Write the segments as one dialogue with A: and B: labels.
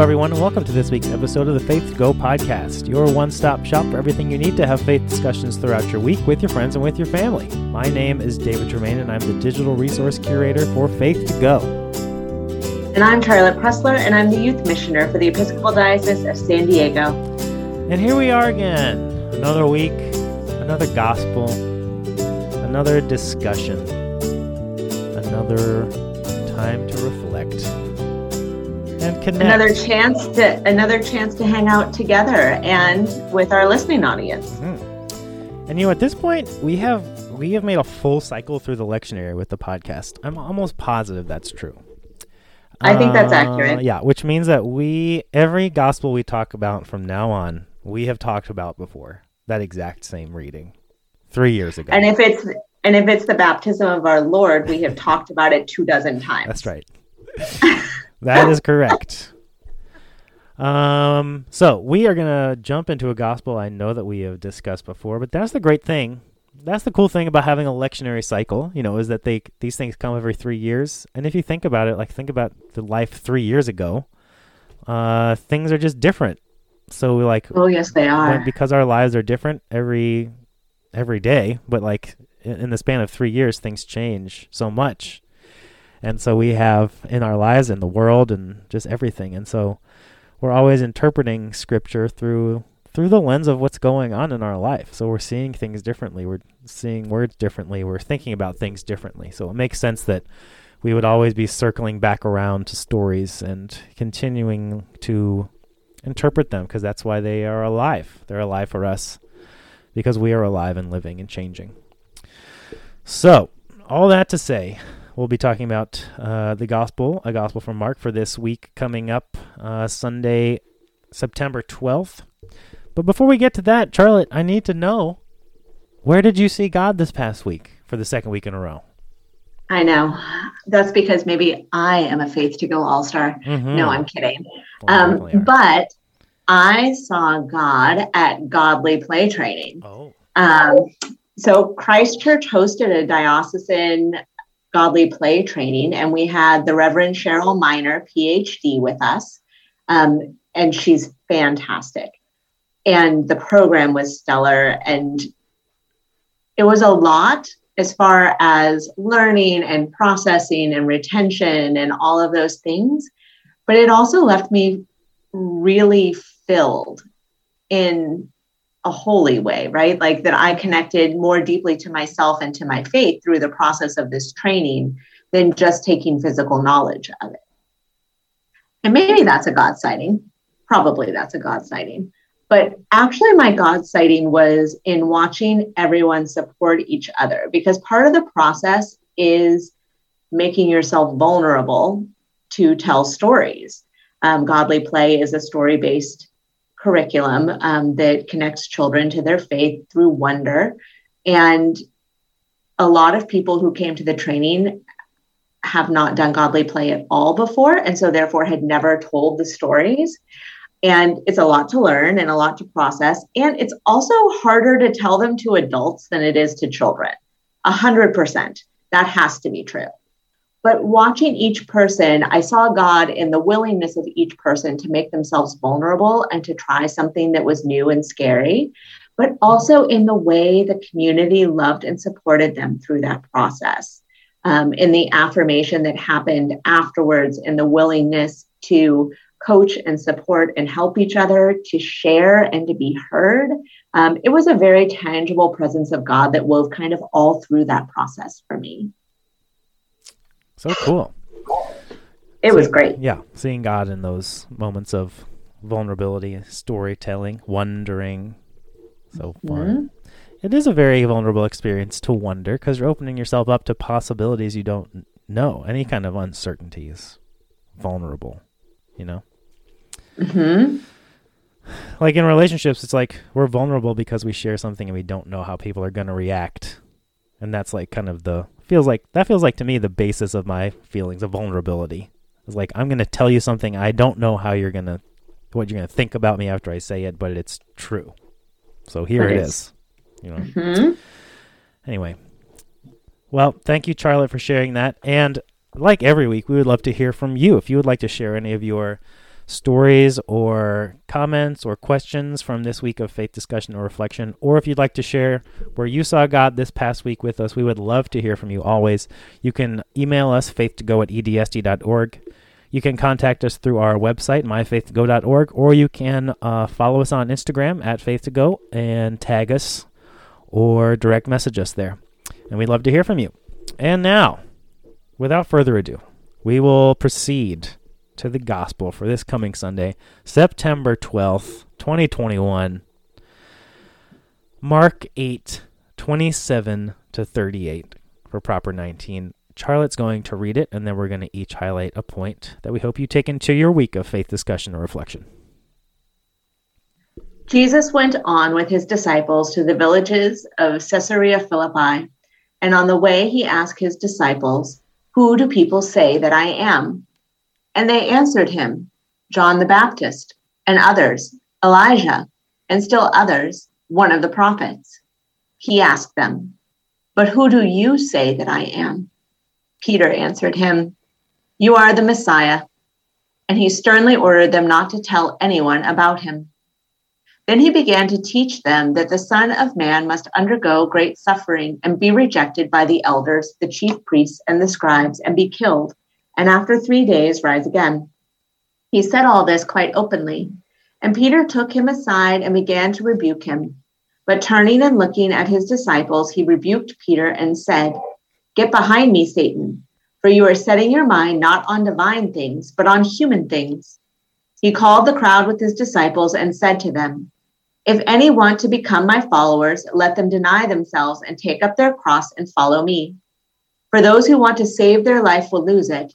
A: everyone, and welcome to this week's episode of the Faith to Go podcast, your one stop shop for everything you need to have faith discussions throughout your week with your friends and with your family. My name is David Tremaine, and I'm the digital resource curator for Faith to Go.
B: And I'm Charlotte Pressler, and I'm the youth missioner for the Episcopal Diocese of San Diego.
A: And here we are again, another week, another gospel, another discussion, another time to reflect and connect.
B: Another chance to another chance to hang out together and with our listening audience.
A: Mm-hmm. And you know, at this point, we have we have made a full cycle through the lectionary with the podcast. I'm almost positive that's true.
B: I think that's accurate.
A: Uh, yeah, which means that we every gospel we talk about from now on, we have talked about before that exact same reading three years ago.
B: And if it's and if it's the baptism of our Lord, we have talked about it two dozen times.
A: That's right. that is correct. Um, so we are gonna jump into a gospel I know that we have discussed before, but that's the great thing. That's the cool thing about having a lectionary cycle, you know, is that they these things come every three years. And if you think about it, like think about the life three years ago, uh, things are just different. So we like,
B: oh yes, they are
A: because our lives are different every every day. But like in, in the span of three years, things change so much and so we have in our lives and the world and just everything. And so we're always interpreting scripture through through the lens of what's going on in our life. So we're seeing things differently. We're seeing words differently. We're thinking about things differently. So it makes sense that we would always be circling back around to stories and continuing to interpret them because that's why they are alive. They're alive for us because we are alive and living and changing. So all that to say we'll be talking about uh, the gospel, a gospel from Mark for this week coming up uh, Sunday, September 12th. But before we get to that, Charlotte, I need to know where did you see God this past week for the second week in a row?
B: I know. That's because maybe I am a faith to go all star. Mm-hmm. No, I'm kidding. Well, um, but I saw God at Godly Play Training. Oh. Um, so Christ Church hosted a diocesan godly play training, and we had the Reverend Cheryl Miner, PhD, with us, um, and she's fantastic. And the program was stellar, and it was a lot as far as learning and processing and retention and all of those things. But it also left me really filled in a holy way, right? Like that I connected more deeply to myself and to my faith through the process of this training than just taking physical knowledge of it. And maybe that's a God sighting. Probably that's a God sighting. But actually, my God sighting was in watching everyone support each other because part of the process is making yourself vulnerable to tell stories. Um, Godly Play is a story based curriculum um, that connects children to their faith through wonder. And a lot of people who came to the training have not done godly play at all before, and so therefore had never told the stories. And it's a lot to learn and a lot to process. And it's also harder to tell them to adults than it is to children. A hundred percent. That has to be true. But watching each person, I saw God in the willingness of each person to make themselves vulnerable and to try something that was new and scary, but also in the way the community loved and supported them through that process. Um, in the affirmation that happened afterwards, in the willingness to coach and support and help each other, to share and to be heard. Um, it was a very tangible presence of God that wove kind of all through that process for me.
A: So cool.
B: It so, was great.
A: Yeah, seeing God in those moments of vulnerability, storytelling, wondering. So fun. Mm-hmm. It is a very vulnerable experience to wonder because you're opening yourself up to possibilities you don't know. Any kind of uncertainty is vulnerable, you know?
B: hmm
A: Like in relationships, it's like we're vulnerable because we share something and we don't know how people are going to react. And that's like kind of the feels like that feels like to me the basis of my feelings of vulnerability. It's like I'm going to tell you something I don't know how you're going to what you're going to think about me after I say it, but it's true. So here it is. You know. Mm-hmm. Anyway. Well, thank you Charlotte for sharing that and like every week we would love to hear from you if you would like to share any of your stories or comments or questions from this week of faith discussion or reflection, or if you'd like to share where you saw God this past week with us, we would love to hear from you always. You can email us faith2go at edsd.org. You can contact us through our website, myfaith2go.org, or you can uh, follow us on Instagram at faith2go and tag us or direct message us there. And we'd love to hear from you. And now, without further ado, we will proceed to the gospel for this coming Sunday, September 12th, 2021. Mark 8, 27 to 38 for proper 19. Charlotte's going to read it, and then we're going to each highlight a point that we hope you take into your week of faith discussion or reflection.
B: Jesus went on with his disciples to the villages of Caesarea Philippi, and on the way he asked his disciples, Who do people say that I am? And they answered him, John the Baptist, and others, Elijah, and still others, one of the prophets. He asked them, But who do you say that I am? Peter answered him, You are the Messiah. And he sternly ordered them not to tell anyone about him. Then he began to teach them that the Son of Man must undergo great suffering and be rejected by the elders, the chief priests, and the scribes, and be killed, and after three days rise again. He said all this quite openly. And Peter took him aside and began to rebuke him. But turning and looking at his disciples, he rebuked Peter and said, Get behind me, Satan, for you are setting your mind not on divine things, but on human things. He called the crowd with his disciples and said to them, if any want to become my followers, let them deny themselves and take up their cross and follow me. For those who want to save their life will lose it,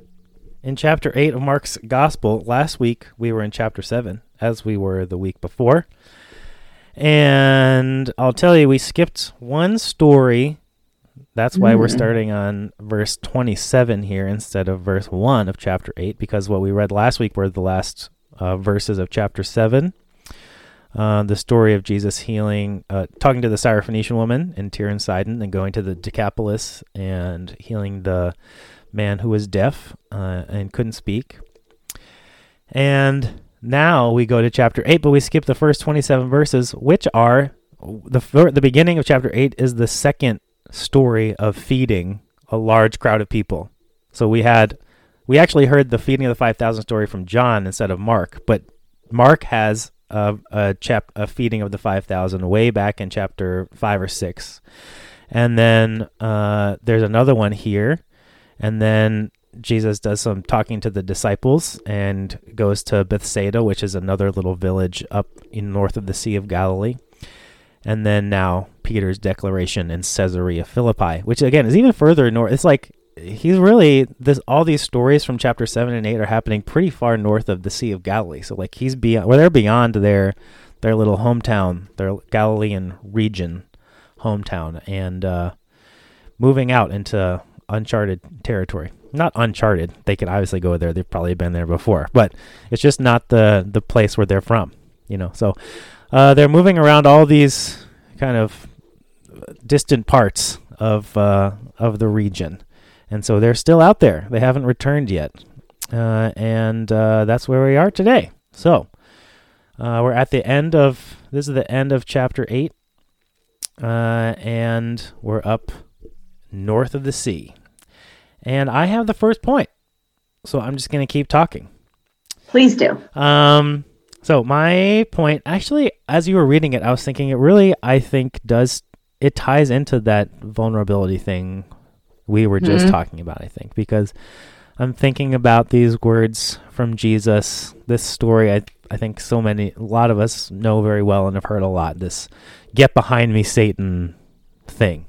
A: in chapter 8 of Mark's Gospel. Last week we were in chapter 7, as we were the week before. And I'll tell you, we skipped one story. That's why we're mm. starting on verse 27 here instead of verse 1 of chapter 8, because what we read last week were the last uh, verses of chapter 7. Uh, the story of Jesus healing, uh, talking to the Syrophoenician woman in Tyre and Sidon, and going to the Decapolis and healing the man who was deaf uh, and couldn't speak. And now we go to chapter 8, but we skip the first 27 verses, which are the, the beginning of chapter 8 is the second story of feeding a large crowd of people. So we had, we actually heard the feeding of the 5,000 story from John instead of Mark, but Mark has a, a chap a feeding of the five thousand way back in chapter five or six, and then uh, there's another one here, and then Jesus does some talking to the disciples and goes to Bethsaida, which is another little village up in north of the Sea of Galilee. And then now Peter's declaration in Caesarea Philippi, which again is even further north. It's like he's really this all these stories from chapter 7 and 8 are happening pretty far north of the sea of galilee so like he's beyond well they're beyond their their little hometown their galilean region hometown and uh, moving out into uncharted territory not uncharted they could obviously go there they've probably been there before but it's just not the the place where they're from you know so uh, they're moving around all these kind of distant parts of uh, of the region and so they're still out there. They haven't returned yet. Uh, and uh, that's where we are today. So uh, we're at the end of this is the end of chapter 8. Uh, and we're up north of the sea. And I have the first point. So I'm just going to keep talking.
B: Please do.
A: Um, so my point, actually, as you were reading it, I was thinking it really, I think, does it ties into that vulnerability thing we were just mm-hmm. talking about, I think, because I'm thinking about these words from Jesus, this story I I think so many a lot of us know very well and have heard a lot this get behind me Satan thing.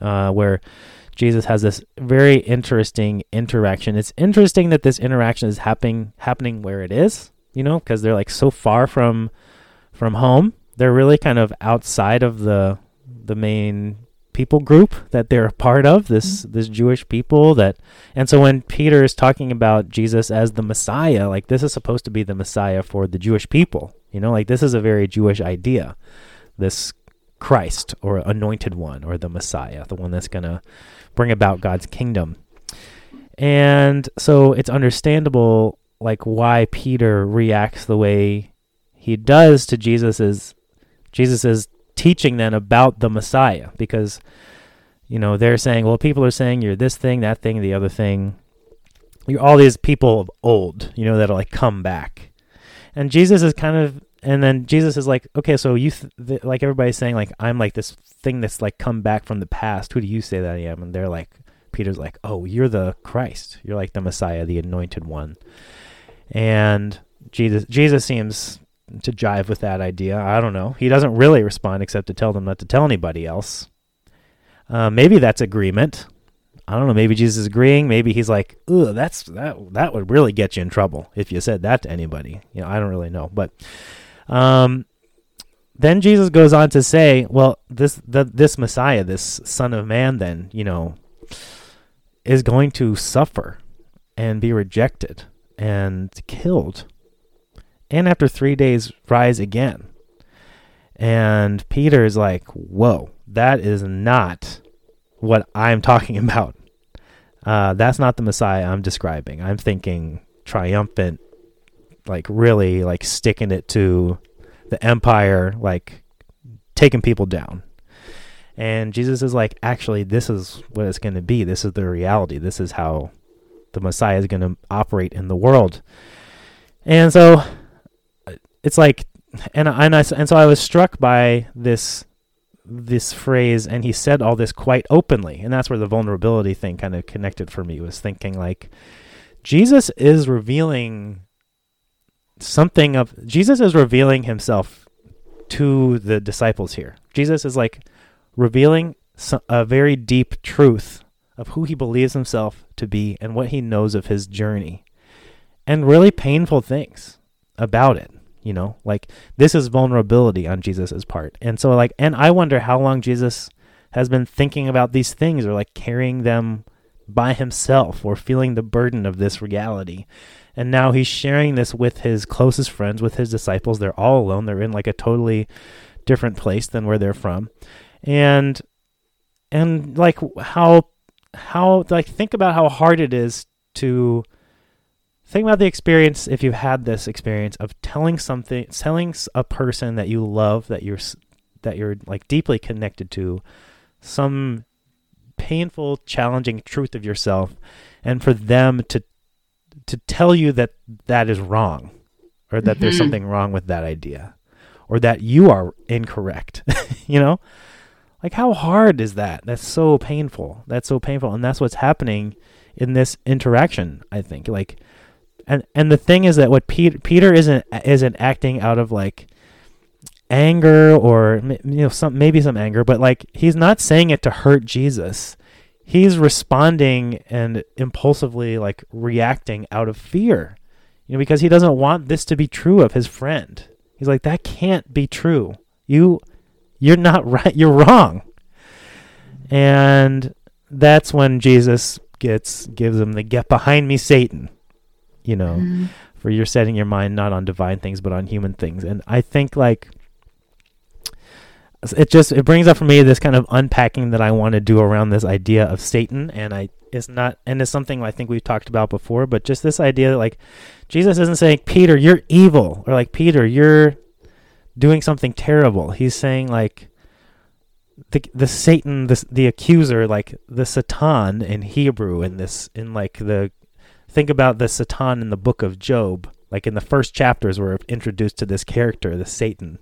A: Uh, where Jesus has this very interesting interaction. It's interesting that this interaction is happening happening where it is, you know, because they're like so far from from home. They're really kind of outside of the the main people group that they're a part of this mm-hmm. this Jewish people that and so when Peter is talking about Jesus as the Messiah like this is supposed to be the Messiah for the Jewish people you know like this is a very Jewish idea this Christ or anointed one or the Messiah the one that's going to bring about God's kingdom. And so it's understandable like why Peter reacts the way he does to Jesus's Jesus's teaching then about the Messiah. Because you know they're saying well people are saying you're this thing that thing the other thing. You're all these people of old you know that'll like come back. And Jesus is kind of and then Jesus is like okay so you th- th- like everybody's saying like I'm like this thing that's like come back from the past who do you say that I am and they're like Peter's like oh you're the Christ you're like the Messiah the anointed one and Jesus Jesus seems to jive with that idea. I don't know. He doesn't really respond except to tell them not to tell anybody else. Uh, maybe that's agreement. I don't know. Maybe Jesus is agreeing. Maybe he's like, "Ugh, that's that. That would really get you in trouble if you said that to anybody." You know, I don't really know. But um, then Jesus goes on to say, "Well, this the, this Messiah, this Son of Man, then you know, is going to suffer and be rejected and killed and after three days rise again. And Peter is like, whoa, that is not what I'm talking about. Uh, that's not the Messiah I'm describing. I'm thinking triumphant, like really like sticking it to the empire, like taking people down. And Jesus is like, actually, this is what it's going to be. This is the reality. This is how the Messiah is going to operate in the world. And so it's like, and and I and so I was struck by this this phrase, and he said all this quite openly, and that's where the vulnerability thing kind of connected for me. Was thinking like, Jesus is revealing something of Jesus is revealing himself to the disciples here. Jesus is like revealing a very deep truth of who he believes himself to be and what he knows of his journey, and really painful things about it you know? Like this is vulnerability on jesus's part. And so like and i wonder how long jesus has been thinking about these things or like carrying them by himself or feeling the burden of this reality and now he's sharing this with his closest friends with his disciples. They're all alone. They're in like a totally different place than where they're from. And and like how how like think about how hard it is to think about the experience if you've had this experience of telling something telling a person that you love that you're that you're like deeply connected to some painful challenging truth of yourself and for them to to tell you that that is wrong or that mm-hmm. there's something wrong with that idea or that you are incorrect you know? Like how hard is that? That's so painful. That's so painful. And that's what's happening in this interaction i think. Like and and the thing is that what Peter Peter isn't isn't acting out of like anger or you know some maybe some anger, but like he's not saying it to hurt Jesus. He's responding and impulsively like reacting out of fear. You know, because he doesn't want this to be true of his friend. He's like that can't be true. You you're not right. You're wrong. And that's when Jesus gets gives him the get behind me Satan you know, mm-hmm. for you're setting your mind not on divine things but on human things. And I think like it just it brings up for me this kind of unpacking that I want to do around this idea of Satan and I it's not and it's something I think we've talked about before, but just this idea that like Jesus isn't saying, Peter, you're evil, or like Peter, you're doing something terrible. He's saying like the the Satan, the the accuser, like the Satan in Hebrew, in this in like the think about the Satan in the book of Job. Like in the first chapters, we're introduced to this character, the Satan,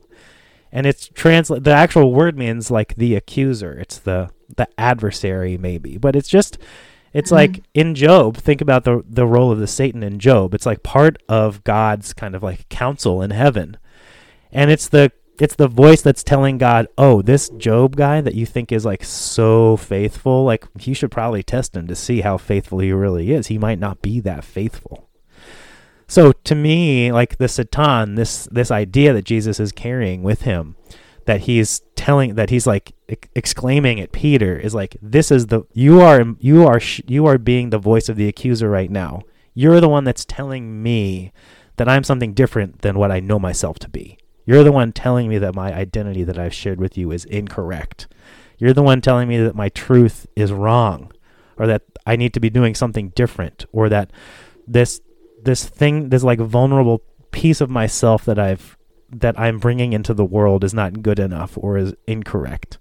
A: and it's translate. The actual word means like the accuser. It's the the adversary, maybe, but it's just. It's mm-hmm. like in Job, think about the the role of the Satan in Job. It's like part of God's kind of like counsel in heaven. And it's the it's the voice that's telling God, "Oh, this Job guy that you think is like so faithful, like you should probably test him to see how faithful he really is. He might not be that faithful." So to me, like the Satan, this this idea that Jesus is carrying with him, that he's telling, that he's like exclaiming at Peter, is like, "This is the you are you are you are being the voice of the accuser right now. You're the one that's telling me that I'm something different than what I know myself to be. You're the one telling me that my identity that I've shared with you is incorrect. You're the one telling me that my truth is wrong, or that I need to be doing something different, or that this this thing, this like vulnerable piece of myself that I've that I'm bringing into the world is not good enough or is incorrect.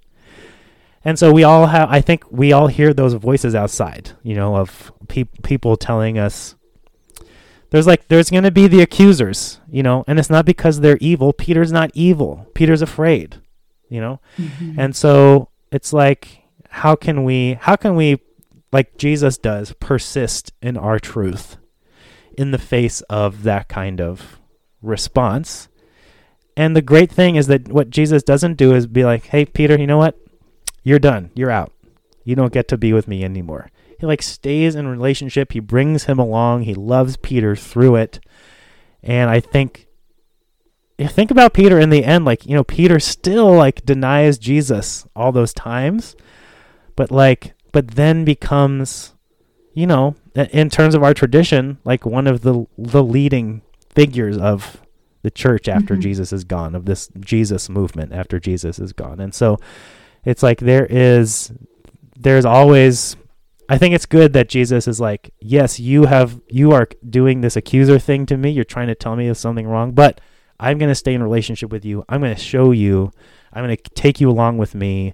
A: And so we all have, I think we all hear those voices outside, you know, of pe- people telling us, there's like, there's going to be the accusers, you know, and it's not because they're evil. Peter's not evil. Peter's afraid, you know? Mm-hmm. And so it's like, how can we, how can we, like Jesus does, persist in our truth? In the face of that kind of response. And the great thing is that what Jesus doesn't do is be like, "Hey Peter, you know what? You're done. You're out. You don't get to be with me anymore." He like stays in relationship. He brings him along. He loves Peter through it. And I think think about Peter in the end like, you know, Peter still like denies Jesus all those times, but like but then becomes you know, in terms of our tradition, like one of the the leading figures of the church after mm-hmm. Jesus is gone, of this Jesus movement after Jesus is gone. And so it's like there is there's always I think it's good that Jesus is like, yes, you have you are doing this accuser thing to me. You're trying to tell me there's something wrong, but I'm going to stay in relationship with you. I'm going to show you. I'm going to take you along with me.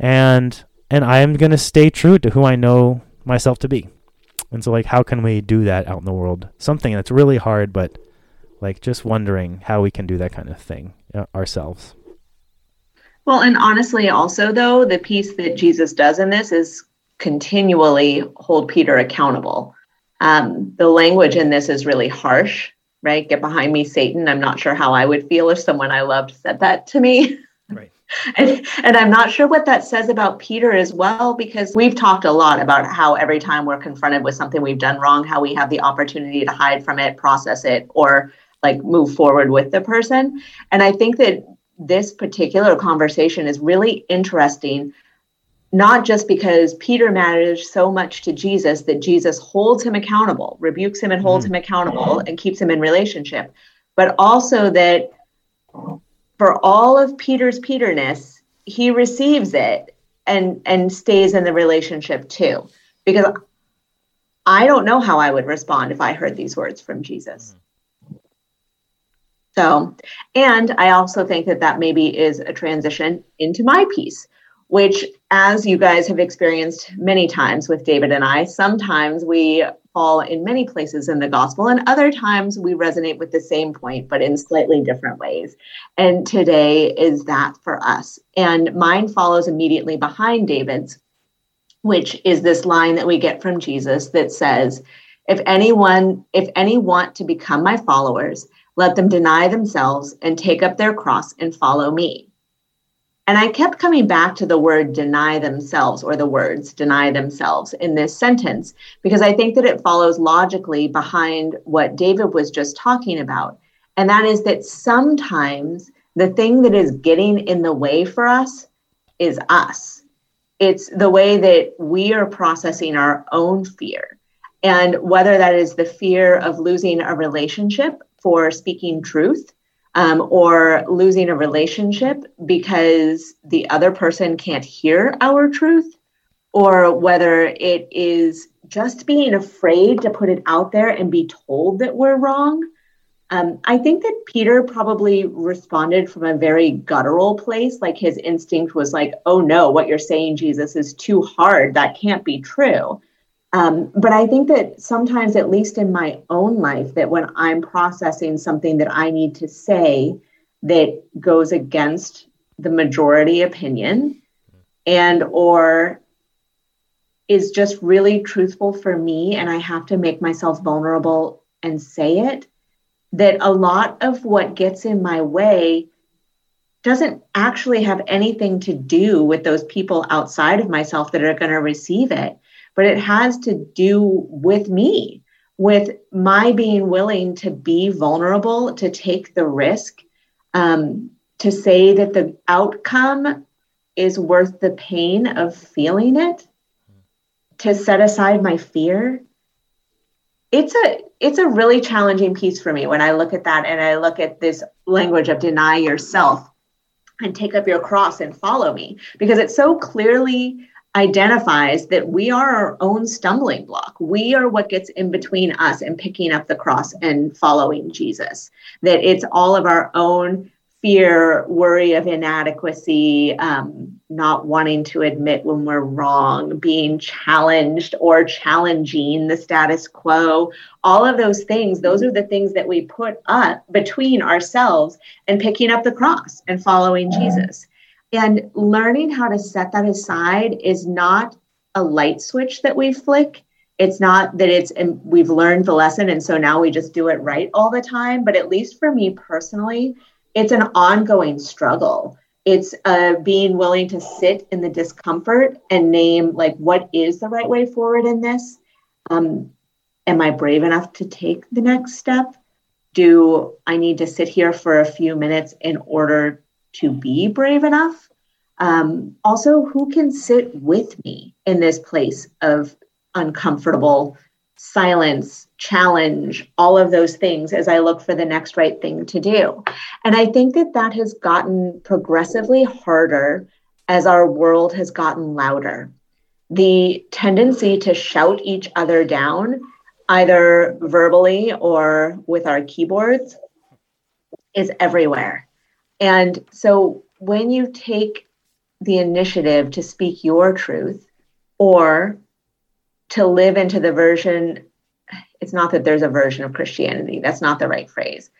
A: And and I'm going to stay true to who I know myself to be. And so, like, how can we do that out in the world? Something that's really hard, but like just wondering how we can do that kind of thing uh, ourselves.
B: Well, and honestly, also, though, the piece that Jesus does in this is continually hold Peter accountable. Um, the language in this is really harsh, right? Get behind me, Satan. I'm not sure how I would feel if someone I loved said that to me. And, and I'm not sure what that says about Peter as well, because we've talked a lot about how every time we're confronted with something we've done wrong, how we have the opportunity to hide from it, process it, or like move forward with the person. And I think that this particular conversation is really interesting, not just because Peter matters so much to Jesus that Jesus holds him accountable, rebukes him and holds mm-hmm. him accountable, and keeps him in relationship, but also that for all of Peter's Peterness, he receives it and and stays in the relationship too. Because I don't know how I would respond if I heard these words from Jesus. Mm-hmm. So, and I also think that that maybe is a transition into my piece, which, as you guys have experienced many times with David and I, sometimes we fall in many places in the gospel, and other times we resonate with the same point, but in slightly different ways. And today is that for us. And mine follows immediately behind David's, which is this line that we get from Jesus that says, if anyone, if any want to become my followers, let them deny themselves and take up their cross and follow me. And I kept coming back to the word deny themselves or the words deny themselves in this sentence because I think that it follows logically behind what David was just talking about. And that is that sometimes the thing that is getting in the way for us is us. It's the way that we are processing our own fear. And whether that is the fear of losing a relationship for speaking truth, um, or losing a relationship because the other person can't hear our truth, or whether it is just being afraid to put it out there and be told that we're wrong. Um, I think that Peter probably responded from a very guttural place. Like his instinct was like, oh no, what you're saying, Jesus, is too hard. That can't be true. Um, but I think that sometimes, at least in my own life, that when I'm processing something that I need to say that goes against the majority opinion and or is just really truthful for me and I have to make myself vulnerable and say it, that a lot of what gets in my way doesn't actually have anything to do with those people outside of myself that are going to receive it but it has to do with me. with my being willing to be vulnerable, to take the risk, um, to say that the outcome is worth the pain of feeling it, to set aside my fear. It's a it's a really challenging piece for me when I look at that and I look at this language of deny yourself and take up your cross and follow me because it so clearly identifies that we are our own stumbling block. We are what gets in between us and picking up the cross and following Jesus. That it's all of our own fear, worry of inadequacy, um, not wanting to admit when we're wrong, being challenged or challenging the status quo. All of those things, those are the things that we put up between ourselves and picking up the cross and following Jesus. And learning how to set that aside is not a light switch that we flick. It's not that it's, and we've learned the lesson and so now we just do it right all the time. But at least for me personally, it's an ongoing struggle. It's uh, being willing to sit in the discomfort and name, like, what is the right way forward in this? Um, am I brave enough to take the next step? Do I need to sit here for a few minutes in order to be brave enough? Um, also, who can sit with me in this place of uncomfortable silence, challenge, all of those things as I look for the next right thing to do. And I think that that has gotten progressively harder as our world has gotten louder. The tendency to shout each other down, either verbally or with our keyboards, is everywhere. And so when you take the initiative to speak your truth or to live into the version it's not that there's a version of christianity that's not the right phrase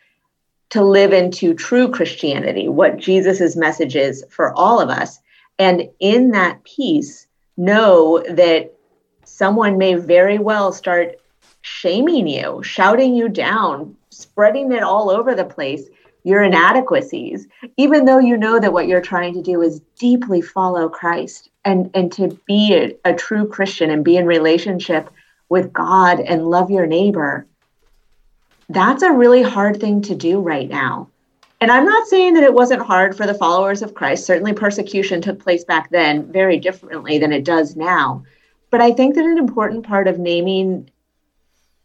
B: to live into true christianity what jesus's message is for all of us and in that peace know that someone may very well start shaming you shouting you down spreading it all over the place your inadequacies, even though you know that what you're trying to do is deeply follow Christ and, and to be a, a true Christian and be in relationship with God and love your neighbor. That's a really hard thing to do right now. And I'm not saying that it wasn't hard for the followers of Christ. Certainly, persecution took place back then very differently than it does now. But I think that an important part of naming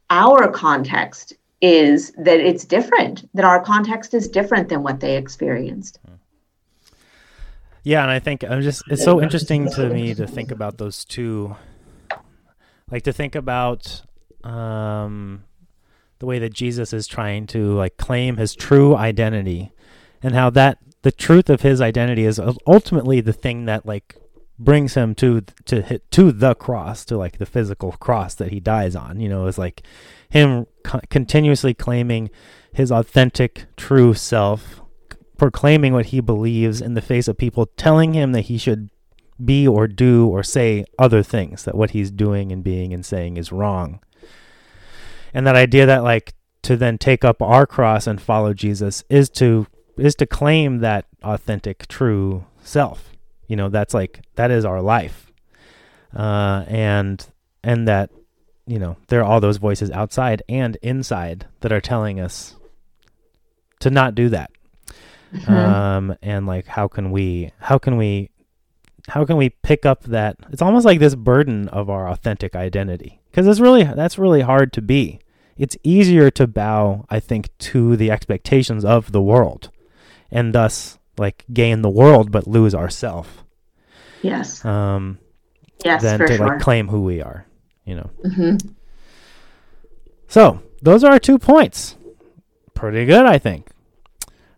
B: our context is that it's different, that our context is different than what they experienced.
A: Yeah, and I think I'm just it's so interesting to me to think about those two like to think about um the way that Jesus is trying to like claim his true identity and how that the truth of his identity is ultimately the thing that like brings him to to hit to the cross to like the physical cross that he dies on you know is like him co- continuously claiming his authentic, true self, proclaiming what he believes in the face of people telling him that he should be or do or say other things, that what he's doing and being and saying is wrong. And that idea that like to then take up our cross and follow Jesus is to is to claim that authentic, true self. You know, that's like that is our life. Uh, and and that you know, there are all those voices outside and inside that are telling us to not do that. Mm-hmm. Um, and like, how can we, how can we, how can we pick up that? It's almost like this burden of our authentic identity because it's really, that's really hard to be. It's easier to bow, I think, to the expectations of the world and thus like gain the world but lose ourself.
B: Yes.
A: Um,
B: yes,
A: than to
B: sure.
A: like claim who we are you know. Mm-hmm. So those are our two points. Pretty good, I think.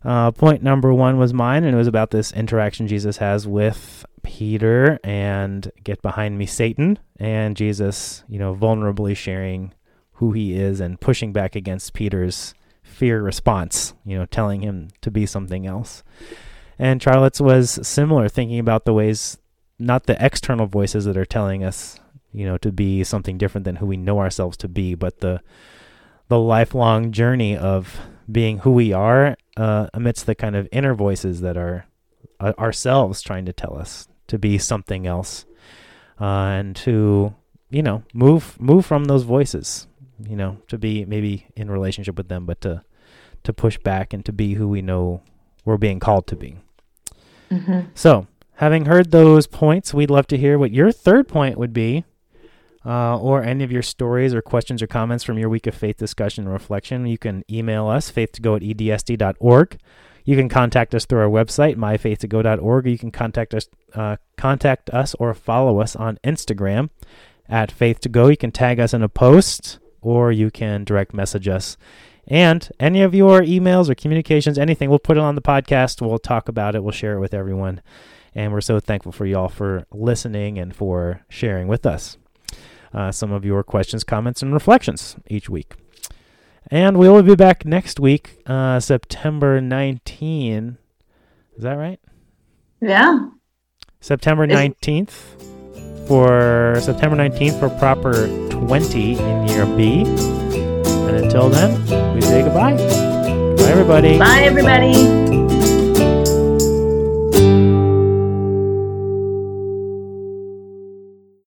A: Uh, point number one was mine, and it was about this interaction Jesus has with Peter and get behind me, Satan, and Jesus, you know, vulnerably sharing who he is and pushing back against Peter's fear response, you know, telling him to be something else. And Charlotte's was similar, thinking about the ways, not the external voices that are telling us you know, to be something different than who we know ourselves to be, but the the lifelong journey of being who we are uh, amidst the kind of inner voices that are uh, ourselves trying to tell us to be something else, uh, and to you know move move from those voices, you know, to be maybe in relationship with them, but to to push back and to be who we know we're being called to be. Mm-hmm. So, having heard those points, we'd love to hear what your third point would be, uh, or any of your stories or questions or comments from your week of faith discussion and reflection. You can email us, faith2go at edsd.org. You can contact us through our website, myfaith2go.org. or You can contact us, uh, contact us or follow us on Instagram at faith2go. You can tag us in a post, or you can direct message us. And any of your emails or communications, anything, we'll put it on the podcast. We'll talk about it. We'll share it with everyone. And we're so thankful for y'all for listening and for sharing with us uh, some of your questions, comments, and reflections each week. And we will be back next week, uh, September 19. Is that right?
B: Yeah.
A: September 19th for September 19th for proper 20 in year B. And until then, we say goodbye. Bye, everybody.
B: Bye, everybody.